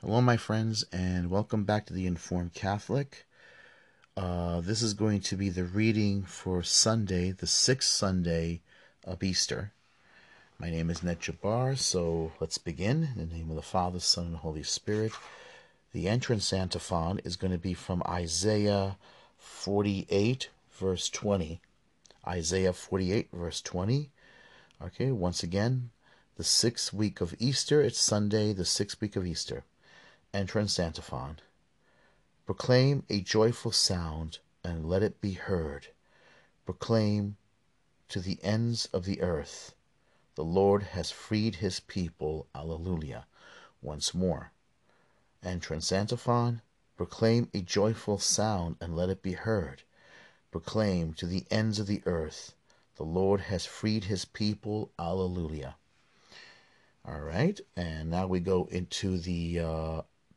Hello, my friends, and welcome back to the Informed Catholic. Uh, this is going to be the reading for Sunday, the sixth Sunday of Easter. My name is Ned Jabbar, so let's begin. In the name of the Father, Son, and Holy Spirit. The entrance antiphon is going to be from Isaiah 48, verse 20. Isaiah 48, verse 20. Okay, once again, the sixth week of Easter. It's Sunday, the sixth week of Easter. Entrance Antiphon. Proclaim a joyful sound, and let it be heard. Proclaim to the ends of the earth. The Lord has freed his people. Alleluia. Once more. Entrance Antiphon. Proclaim a joyful sound, and let it be heard. Proclaim to the ends of the earth. The Lord has freed his people. Alleluia. All right, and now we go into the uh,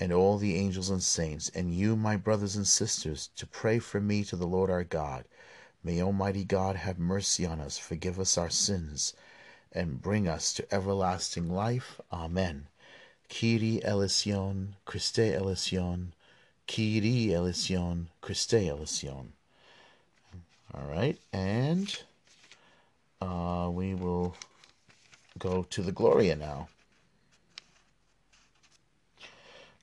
and all the angels and saints, and you, my brothers and sisters, to pray for me to the Lord our God. May Almighty God have mercy on us, forgive us our sins, and bring us to everlasting life. Amen. Kyrie eleison, Christe eleison, Kyrie eleison, Christe eleison. All right, and uh, we will go to the Gloria now.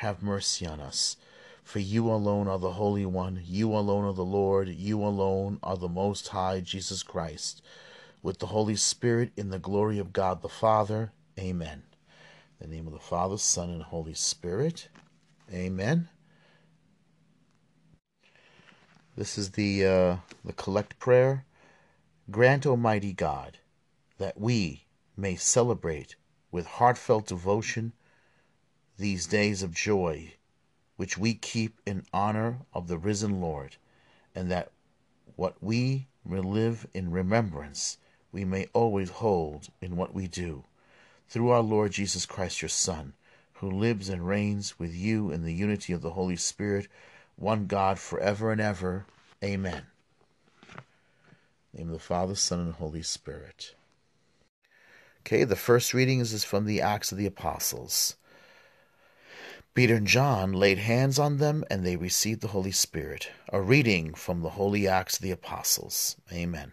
have mercy on us. For you alone are the Holy One, you alone are the Lord, you alone are the Most High, Jesus Christ, with the Holy Spirit in the glory of God the Father. Amen. In the name of the Father, Son, and Holy Spirit. Amen. This is the uh, the collect prayer. Grant, Almighty God, that we may celebrate with heartfelt devotion these days of joy, which we keep in honor of the risen Lord, and that what we live in remembrance we may always hold in what we do. Through our Lord Jesus Christ, your Son, who lives and reigns with you in the unity of the Holy Spirit, one God forever and ever. Amen. name of the Father, Son, and Holy Spirit. Okay, the first reading is from the Acts of the Apostles. Peter and John laid hands on them and they received the Holy Spirit. A reading from the Holy Acts of the Apostles. Amen.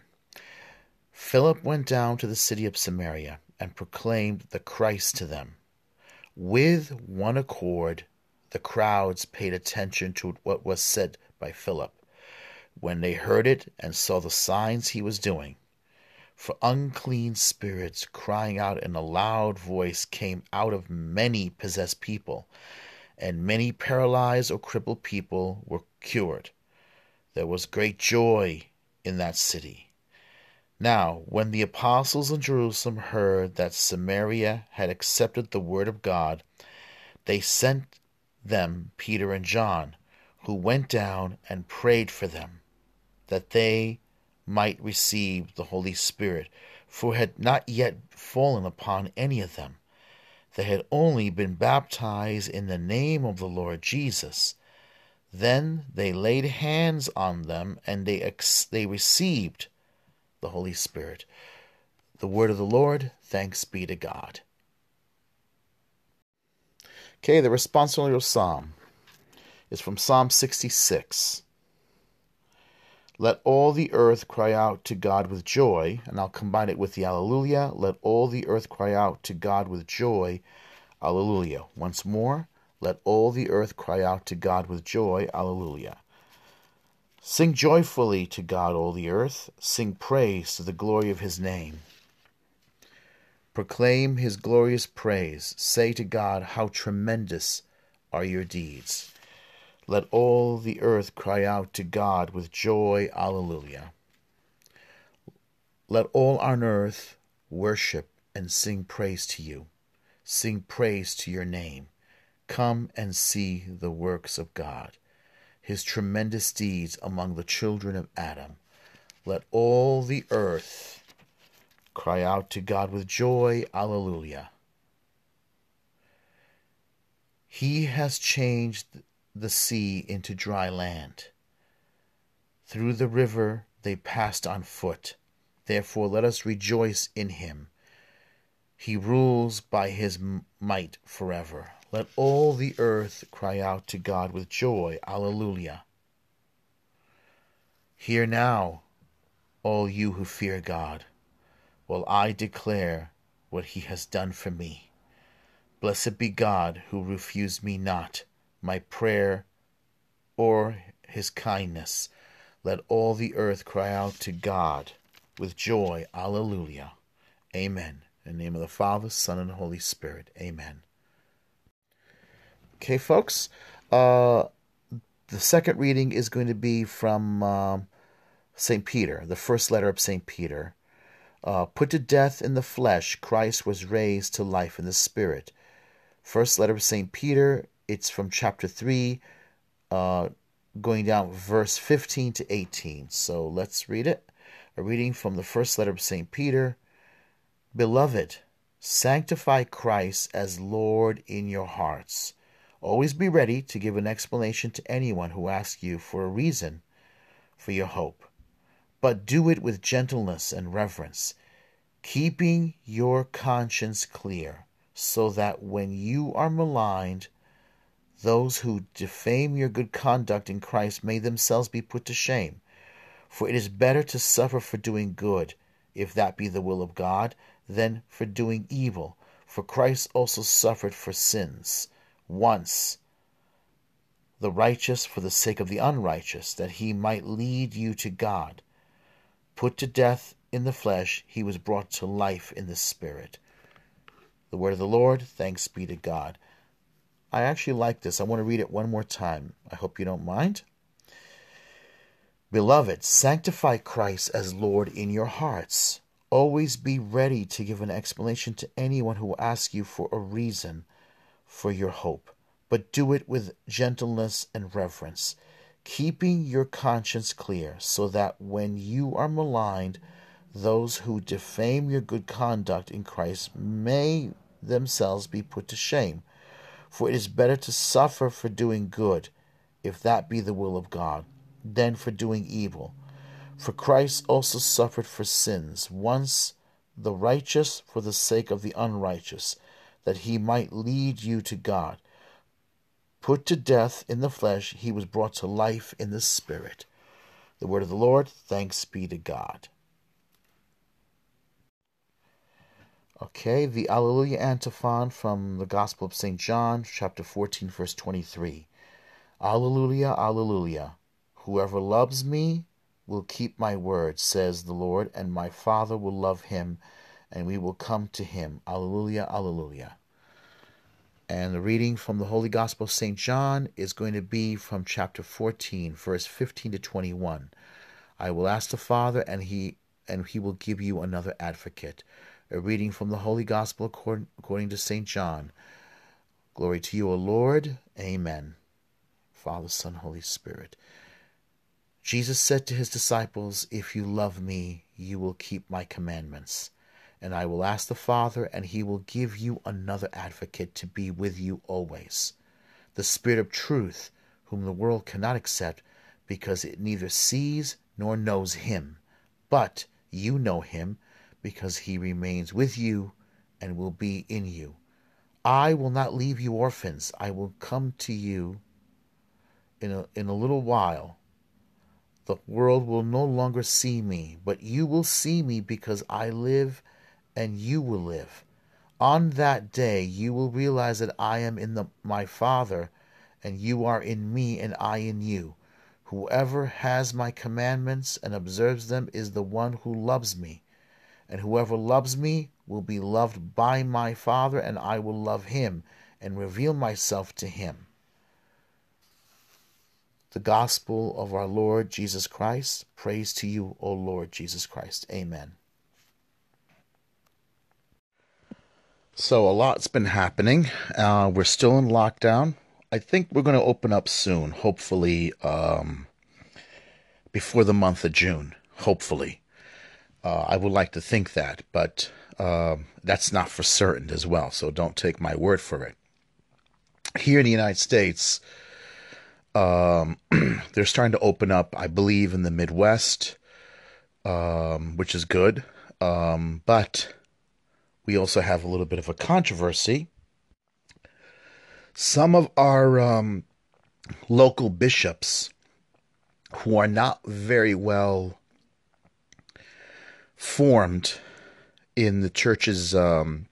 Philip went down to the city of Samaria and proclaimed the Christ to them. With one accord, the crowds paid attention to what was said by Philip when they heard it and saw the signs he was doing. For unclean spirits, crying out in a loud voice, came out of many possessed people and many paralyzed or crippled people were cured. There was great joy in that city. Now, when the apostles in Jerusalem heard that Samaria had accepted the word of God, they sent them Peter and John, who went down and prayed for them, that they might receive the Holy Spirit, for it had not yet fallen upon any of them they had only been baptized in the name of the Lord Jesus. Then they laid hands on them and they, ex- they received the Holy Spirit. The word of the Lord, thanks be to God. Okay, the responsorial psalm is from Psalm 66. Let all the earth cry out to God with joy, and I'll combine it with the Alleluia. Let all the earth cry out to God with joy. Alleluia. Once more, let all the earth cry out to God with joy. Alleluia. Sing joyfully to God, all the earth. Sing praise to the glory of his name. Proclaim his glorious praise. Say to God, How tremendous are your deeds. Let all the earth cry out to God with joy. Alleluia. Let all on earth worship and sing praise to you. Sing praise to your name. Come and see the works of God, his tremendous deeds among the children of Adam. Let all the earth cry out to God with joy. Alleluia. He has changed the sea into dry land. Through the river they passed on foot. Therefore, let us rejoice in him. He rules by his might forever. Let all the earth cry out to God with joy. Alleluia. Hear now, all you who fear God, while I declare what he has done for me. Blessed be God who refused me not my prayer or his kindness. Let all the earth cry out to God with joy. Alleluia. Amen. In the name of the Father, Son, and Holy Spirit. Amen. Okay, folks. Uh, the second reading is going to be from uh, St. Peter, the first letter of St. Peter. Uh, put to death in the flesh, Christ was raised to life in the spirit. First letter of St. Peter, it's from chapter 3, uh, going down verse 15 to 18. So let's read it. A reading from the first letter of St. Peter. Beloved, sanctify Christ as Lord in your hearts Always be ready to give an explanation to anyone who asks you for a reason for your hope, but do it with gentleness and reverence, keeping your conscience clear, so that when you are maligned, those who defame your good conduct in Christ may themselves be put to shame. For it is better to suffer for doing good, if that be the will of God, than for doing evil. For Christ also suffered for sins once the righteous for the sake of the unrighteous, that he might lead you to God. Put to death in the flesh, he was brought to life in the spirit. The word of the Lord, thanks be to God. I actually like this. I want to read it one more time. I hope you don't mind. Beloved, sanctify Christ as Lord in your hearts. Always be ready to give an explanation to anyone who will ask you for a reason for your hope, but do it with gentleness and reverence, keeping your conscience clear, so that when you are maligned, those who defame your good conduct in Christ may themselves be put to shame. For it is better to suffer for doing good, if that be the will of God, than for doing evil. For Christ also suffered for sins, once the righteous for the sake of the unrighteous that he might lead you to God. Put to death in the flesh, he was brought to life in the spirit. The word of the Lord, thanks be to God. Okay, the Alleluia antiphon from the Gospel of St. John, chapter 14, verse 23. Alleluia, Alleluia. Whoever loves me will keep my word, says the Lord, and my Father will love him, and we will come to him. Alleluia, Alleluia. And the reading from the Holy Gospel of St. John is going to be from chapter 14, verse 15 to 21. I will ask the Father, and he and he will give you another advocate. A reading from the Holy Gospel according, to St. John. Glory to you, O Lord. Amen. Father, Son, Holy Spirit. Jesus said to his disciples, If you love me, you will keep my commandments. And I will ask the Father, and he will give you another advocate to be with you always, the Spirit of truth, whom the world cannot accept, because it neither sees nor knows him. But you know him, because he remains with you and will be in you. I will not leave you orphans. I will come to you in a, in a little while. The world will no longer see me, but you will see me because I live and you will live. On that day, you will realize that I am in the, my Father, and you are in me, and I in you. Whoever has my commandments and observes them is the one who loves me. And whoever loves me will be loved by my Father, and I will love him and reveal myself to him. The Gospel of our Lord Jesus Christ. Praise to you, O Lord Jesus Christ. Amen. So, a lot's been happening. Uh, we're still in lockdown. I think we're going to open up soon, hopefully, um, before the month of June. Hopefully. Uh, I would like to think that, but uh, that's not for certain as well, so don't take my word for it. Here in the United States, um, they're starting to open up, I believe, in the Midwest, um, which is good. Um, but we also have a little bit of a controversy some of our um, local bishops who are not very well formed in the church's um,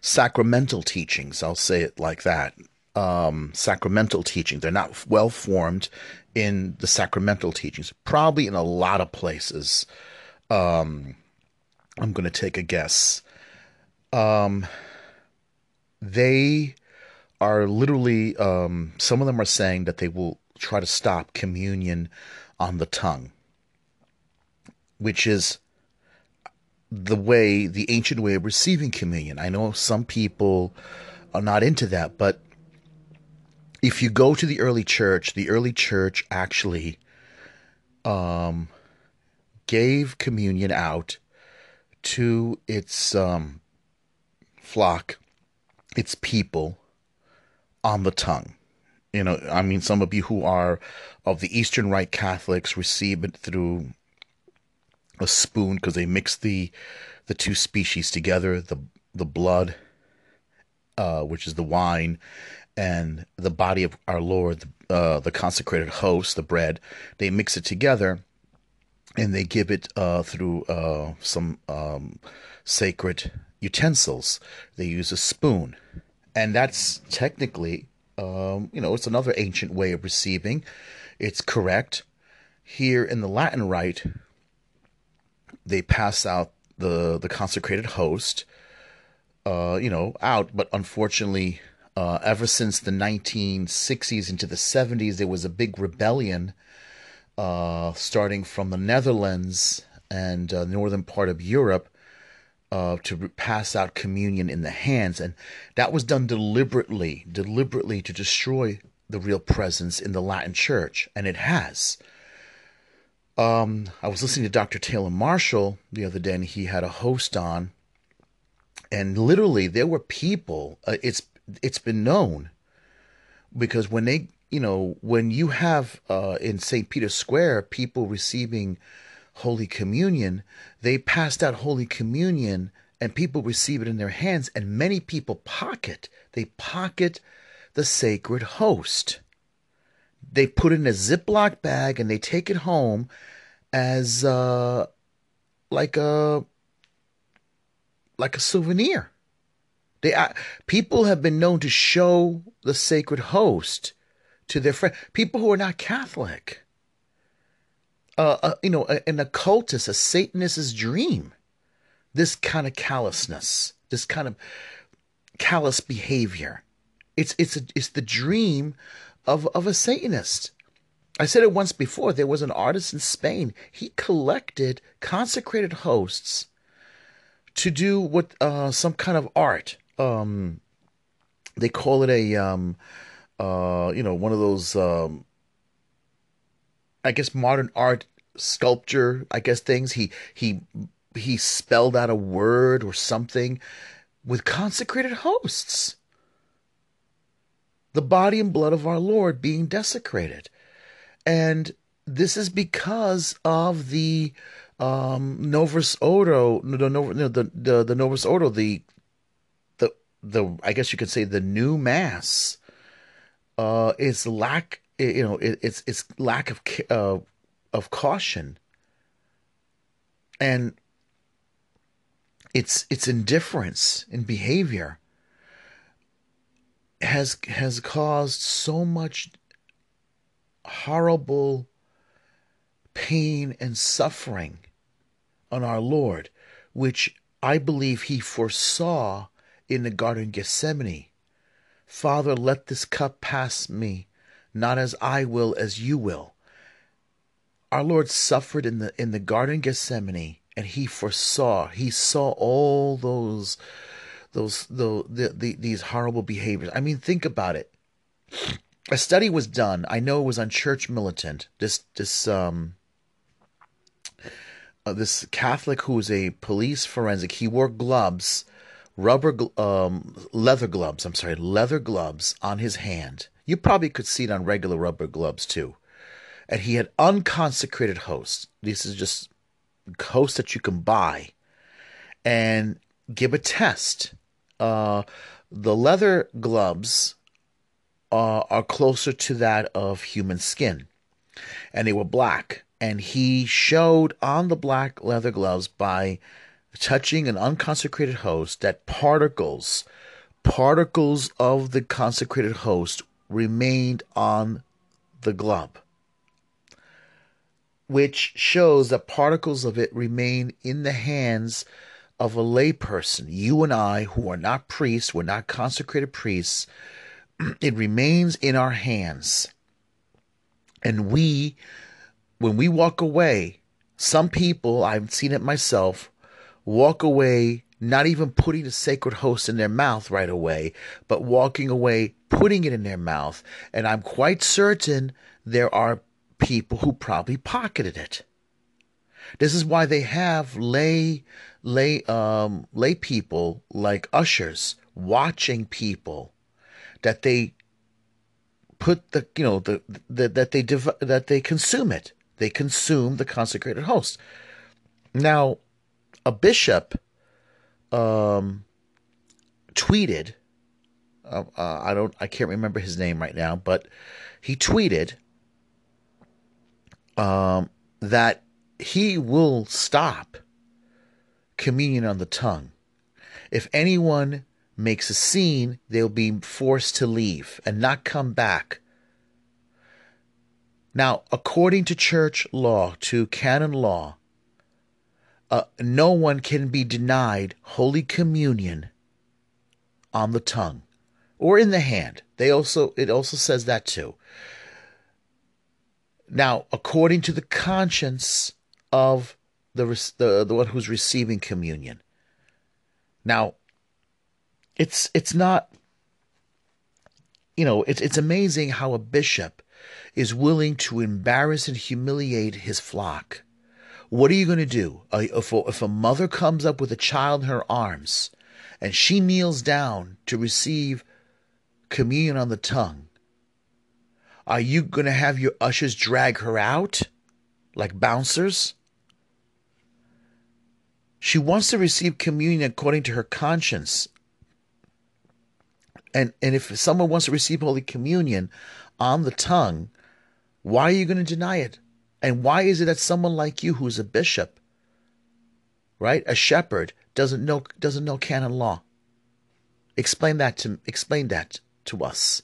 sacramental teachings, I'll say it like that. Um, sacramental teaching. They're not well formed in the sacramental teachings. Probably in a lot of places. Um, I'm going to take a guess. Um, they are literally um, some of them are saying that they will try to stop communion on the tongue, which is the way the ancient way of receiving communion. I know some people are not into that, but if you go to the early church, the early church actually um, gave communion out to its um, flock, its people, on the tongue. You know, I mean, some of you who are of the Eastern Rite Catholics receive it through a spoon because they mix the the two species together the the blood, uh, which is the wine, and the body of our Lord, uh, the consecrated host, the bread. They mix it together, and they give it uh, through uh, some um, sacred utensils. They use a spoon and that's technically, um, you know, it's another ancient way of receiving. It's correct. Here in the Latin Rite, they pass out the the consecrated host, uh, you know, out. But unfortunately, uh, ever since the 1960s into the 70s, there was a big rebellion, uh, starting from the Netherlands and uh, northern part of Europe, uh, to pass out communion in the hands, and that was done deliberately, deliberately to destroy the real presence in the Latin Church, and it has. Um, I was listening to Dr. Taylor Marshall the other day, and he had a host on, and literally there were people. Uh, it's it's been known because when they, you know, when you have uh, in St. Peter's Square people receiving Holy Communion, they passed out Holy Communion and people receive it in their hands, and many people pocket. They pocket the sacred host. They put it in a Ziploc bag and they take it home as uh, like a like a souvenir. They uh, people have been known to show the sacred host to their friends, people who are not Catholic uh, uh, you know, an occultist, a Satanist's dream. This kind of callousness, this kind of callous behavior. It's it's a, it's the dream of of a Satanist. I said it once before. There was an artist in Spain. He collected consecrated hosts to do what uh, some kind of art. Um, they call it a um, uh, you know one of those um, I guess modern art sculpture, I guess things. He he he spelled out a word or something with consecrated hosts. The body and blood of our Lord being desecrated. And this is because of the um, Novus Ordo, the, the, the, the Novus Ordo, the, the, the, I guess you could say the new mass, uh, is lack you know it, it's it's lack of uh, of caution and it's it's indifference in behavior has has caused so much horrible pain and suffering on our Lord, which I believe he foresaw in the Garden of Gethsemane. Father, let this cup pass me, not as I will, as you will. Our Lord suffered in the in the Garden of Gethsemane, and he foresaw, he saw all those those the, the, the these horrible behaviors. I mean, think about it. A study was done. I know it was on Church Militant. This this um uh, this Catholic who was a police forensic. He wore gloves, rubber um leather gloves. I'm sorry, leather gloves on his hand. You probably could see it on regular rubber gloves too. And he had unconsecrated hosts. This is just hosts that you can buy and give a test uh, the leather gloves uh, are closer to that of human skin, and they were black. And he showed on the black leather gloves by touching an unconsecrated host that particles, particles of the consecrated host remained on the glove, which shows that particles of it remain in the hands of a layperson, you and I, who are not priests, we're not consecrated priests, it remains in our hands. And we, when we walk away, some people, I've seen it myself, walk away not even putting the sacred host in their mouth right away, but walking away, putting it in their mouth. And I'm quite certain there are people who probably pocketed it. This is why they have lay lay um, lay people like ushers watching people that they put the you know the, the that they div- that they consume it. They consume the consecrated host. Now a bishop um tweeted uh, uh, I don't I can't remember his name right now but he tweeted um that he will stop communion on the tongue. If anyone makes a scene, they'll be forced to leave and not come back. Now, according to church law, to canon law, uh, no one can be denied Holy Communion on the tongue or in the hand. They also it also says that too. Now, according to the conscience of the, the, the one who's receiving communion. Now, it's it's not you know, it's it's amazing how a bishop is willing to embarrass and humiliate his flock. What are you going to do? If, a, if a mother comes up with a child in her arms and she kneels down to receive communion on the tongue, are you going to have your ushers drag her out like bouncers? She wants to receive communion according to her conscience. And, and if someone wants to receive Holy Communion on the tongue, why are you going to deny it? And why is it that someone like you, who's a bishop, right, a shepherd, doesn't know doesn't know canon law? Explain that to explain that to us.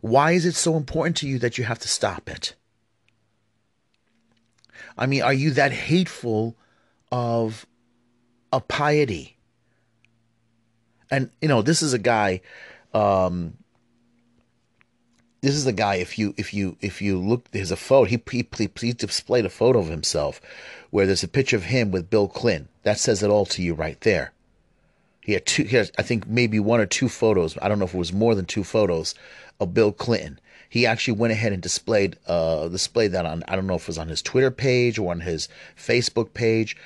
Why is it so important to you that you have to stop it? I mean, are you that hateful of a piety. And you know, this is a guy um this is a guy if you if you if you look there's a photo he, he, he, he displayed a photo of himself where there's a picture of him with bill clinton. That says it all to you right there. He had two he i think maybe one or two photos. I don't know if it was more than two photos of bill clinton he actually went ahead and displayed uh, displayed that on I don't know if it was on his Twitter page or on his Facebook page.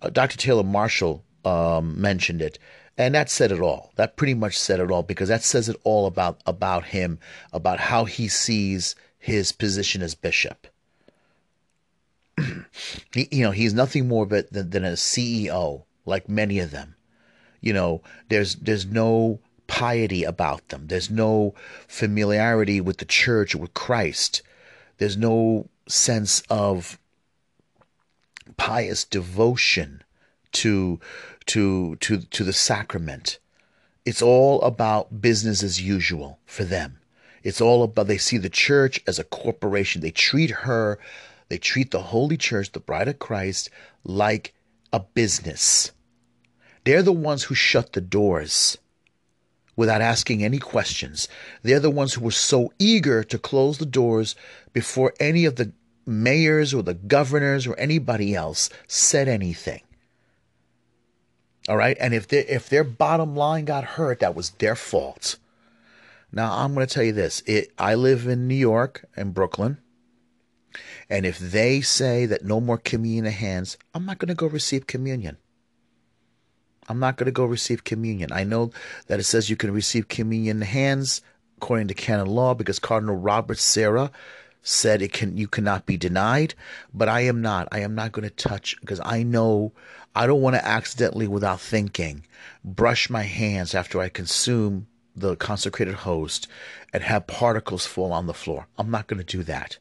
Uh, Dr. Taylor Marshall um, mentioned it, and that said it all. That pretty much said it all because that says it all about about him, about how he sees his position as bishop. he, you know, he's nothing more but than, than a CEO, like many of them. You know, there's there's no piety about them. There's no familiarity with the church or with Christ. There's no sense of pious devotion to to to to the sacrament. It's all about business as usual for them. It's all about, they see the church as a corporation. They treat her, they treat the Holy Church, the bride of Christ, like a business. They're the ones who shut the doors without asking any questions. They're the ones who were so eager to close the doors before any of the mayors or the governors or anybody else said anything. All right? And if they, if their bottom line got hurt, that was their fault. Now, I'm going to tell you this. It, I live in New York and Brooklyn. And if they say that no more communion hands, I'm not going to go receive communion. I'm not going to go receive communion. I know that it says you can receive communion hands according to canon law because Cardinal Robert Sarah said it can you cannot be denied, but I am not. I am not going to touch because I know I don't want to accidentally without thinking brush my hands after I consume the consecrated host and have particles fall on the floor. I'm not going to do that.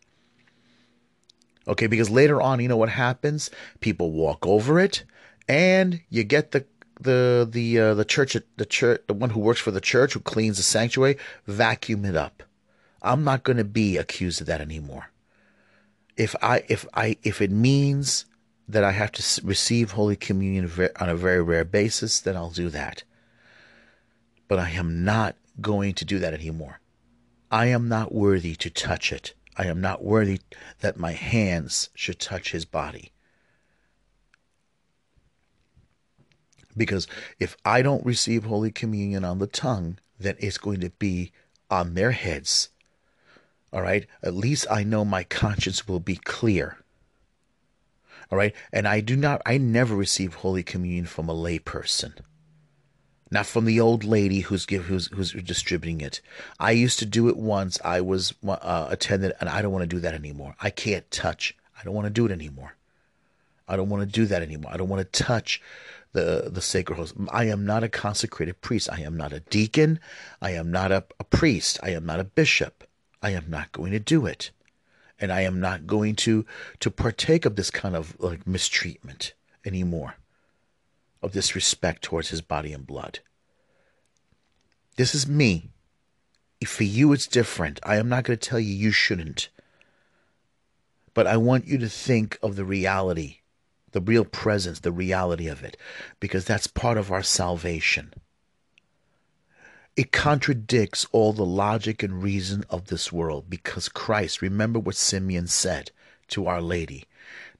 Okay, because later on, you know what happens? People walk over it and you get the the the uh, the church the church the one who works for the church who cleans the sanctuary vacuum it up. I'm not going to be accused of that anymore. If I if I if it means that I have to receive Holy Communion on a very rare basis, then I'll do that. But I am not going to do that anymore. I am not worthy to touch it. I am not worthy that my hands should touch his body. Because if I don't receive Holy Communion on the tongue, then it's going to be on their heads. All right? At least I know my conscience will be clear. All right? And I do not, I never receive Holy Communion from a layperson. Not from the old lady who's give, who's who's distributing it. I used to do it once. I was uh, attended, and I don't want to do that anymore. I can't touch. I don't want to do it anymore. I don't want to do that anymore. I don't want to touch the the sacred host. I am not a consecrated priest. I am not a deacon. I am not a, a priest. I am not a bishop. I am not going to do it. And I am not going to to partake of this kind of like mistreatment anymore. Of disrespect towards his body and blood. This is me. For you, it's different. I am not going to tell you you shouldn't. But I want you to think of the reality the real presence, the reality of it, because that's part of our salvation. It contradicts all the logic and reason of this world because Christ, remember what Simeon said to Our Lady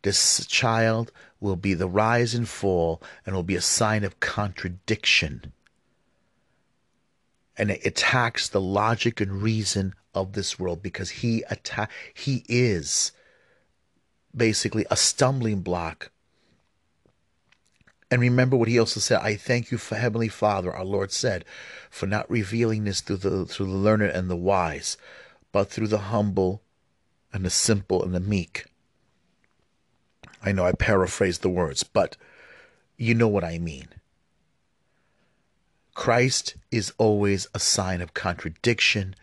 this child will be the rise and fall and will be a sign of contradiction. And it attacks the logic and reason of this world because he atta- he is basically a stumbling block and remember what he also said, I thank you for Heavenly Father, our Lord said, for not revealing this through the through the learned and the wise, but through the humble and the simple and the meek. I know I paraphrased the words, but you know what I mean. Christ is always a sign of contradiction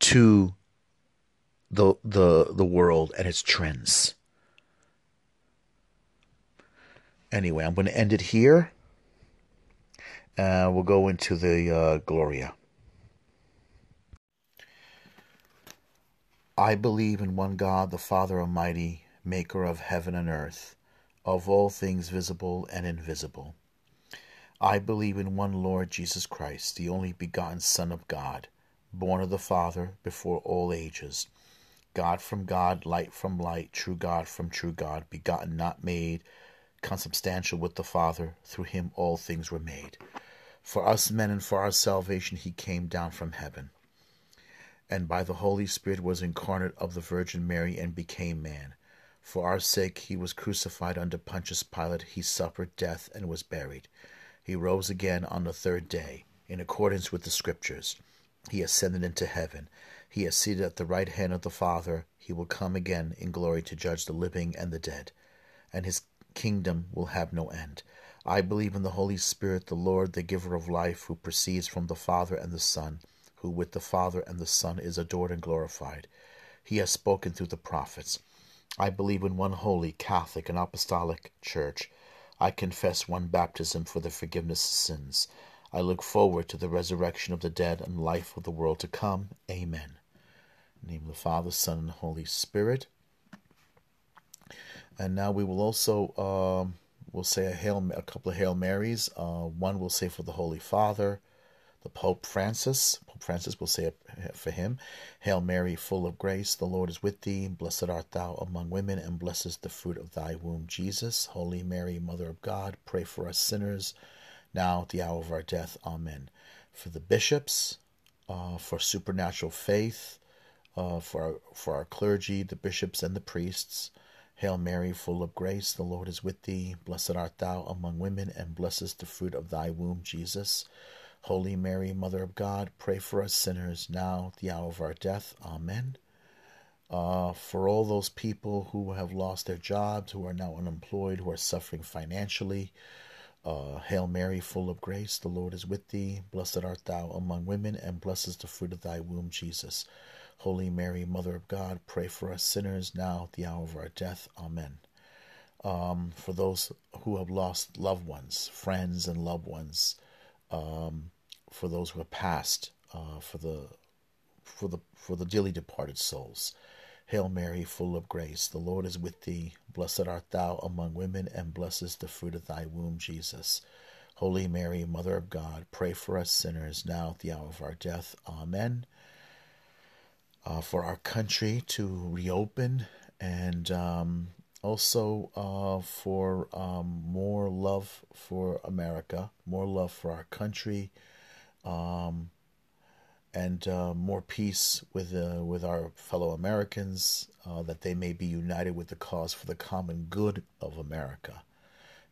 to the the the world and its trends. Anyway, I'm going to end it here. Uh, we'll go into the uh, Gloria. I believe in one God, the Father Almighty, maker of heaven and earth, of all things visible and invisible. I believe in one Lord Jesus Christ, the only begotten Son of God, born of the Father before all ages. God from God, light from light, true God from true God, begotten, not made consubstantial with the Father, through him all things were made. For us men and for our salvation he came down from heaven, and by the Holy Spirit was incarnate of the Virgin Mary and became man. For our sake he was crucified under Pontius Pilate, he suffered death and was buried. He rose again on the third day, in accordance with the Scriptures. He ascended into heaven. He is seated at the right hand of the Father. He will come again in glory to judge the living and the dead. And his kingdom will have no end. I believe in the Holy Spirit, the Lord, the giver of life, who proceeds from the Father and the Son, who with the Father and the Son is adored and glorified. He has spoken through the prophets. I believe in one holy, Catholic, and Apostolic Church. I confess one baptism for the forgiveness of sins. I look forward to the resurrection of the dead and life of the world to come. Amen. In the name of the Father, Son, and Holy Spirit. And now we will also um, we'll say a hail, a couple of Hail Marys. Uh, one will say for the Holy Father, the Pope Francis. Pope Francis will say it for him. Hail Mary, full of grace, the Lord is with thee. Blessed art thou among women, and blessed is the fruit of thy womb, Jesus. Holy Mary, Mother of God, pray for us sinners, now at the hour of our death. Amen. For the bishops, uh, for supernatural faith, uh, for our, for our clergy, the bishops and the priests. Hail Mary, full of grace, the Lord is with thee. Blessed art thou among women, and blessed is the fruit of thy womb, Jesus. Holy Mary, Mother of God, pray for us sinners, now the hour of our death. Amen. Uh, for all those people who have lost their jobs, who are now unemployed, who are suffering financially, uh, Hail Mary, full of grace, the Lord is with thee. Blessed art thou among women, and blessed is the fruit of thy womb, Jesus. Holy Mary, Mother of God, pray for us sinners now at the hour of our death. Amen. Um, for those who have lost loved ones, friends, and loved ones, um, for those who have passed, uh, for the for the for the dearly departed souls. Hail Mary, full of grace, the Lord is with thee. Blessed art thou among women, and blessed is the fruit of thy womb, Jesus. Holy Mary, Mother of God, pray for us sinners now at the hour of our death. Amen uh, for our country to reopen and um, also uh, for um, more love for America, more love for our country, um, and uh, more peace with uh, with our fellow Americans, uh, that they may be united with the cause for the common good of America.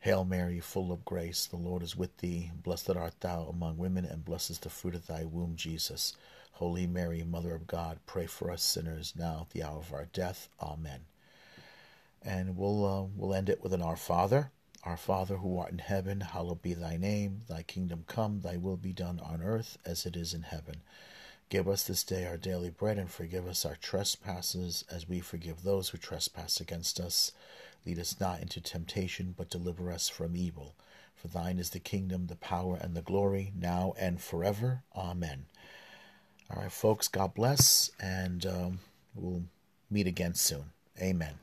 Hail Mary, full of grace, the Lord is with thee. Blessed art thou among women, and blessed is the fruit of thy womb, Jesus. Holy Mary, Mother of God, pray for us sinners now at the hour of our death. Amen. And we'll uh, we'll end it with an Our Father. Our Father who art in heaven, hallowed be thy name. Thy kingdom come, thy will be done on earth as it is in heaven. Give us this day our daily bread, and forgive us our trespasses, as we forgive those who trespass against us. Lead us not into temptation, but deliver us from evil. For thine is the kingdom, the power, and the glory, now and forever. Amen. All right, folks, God bless, and um, we'll meet again soon. Amen.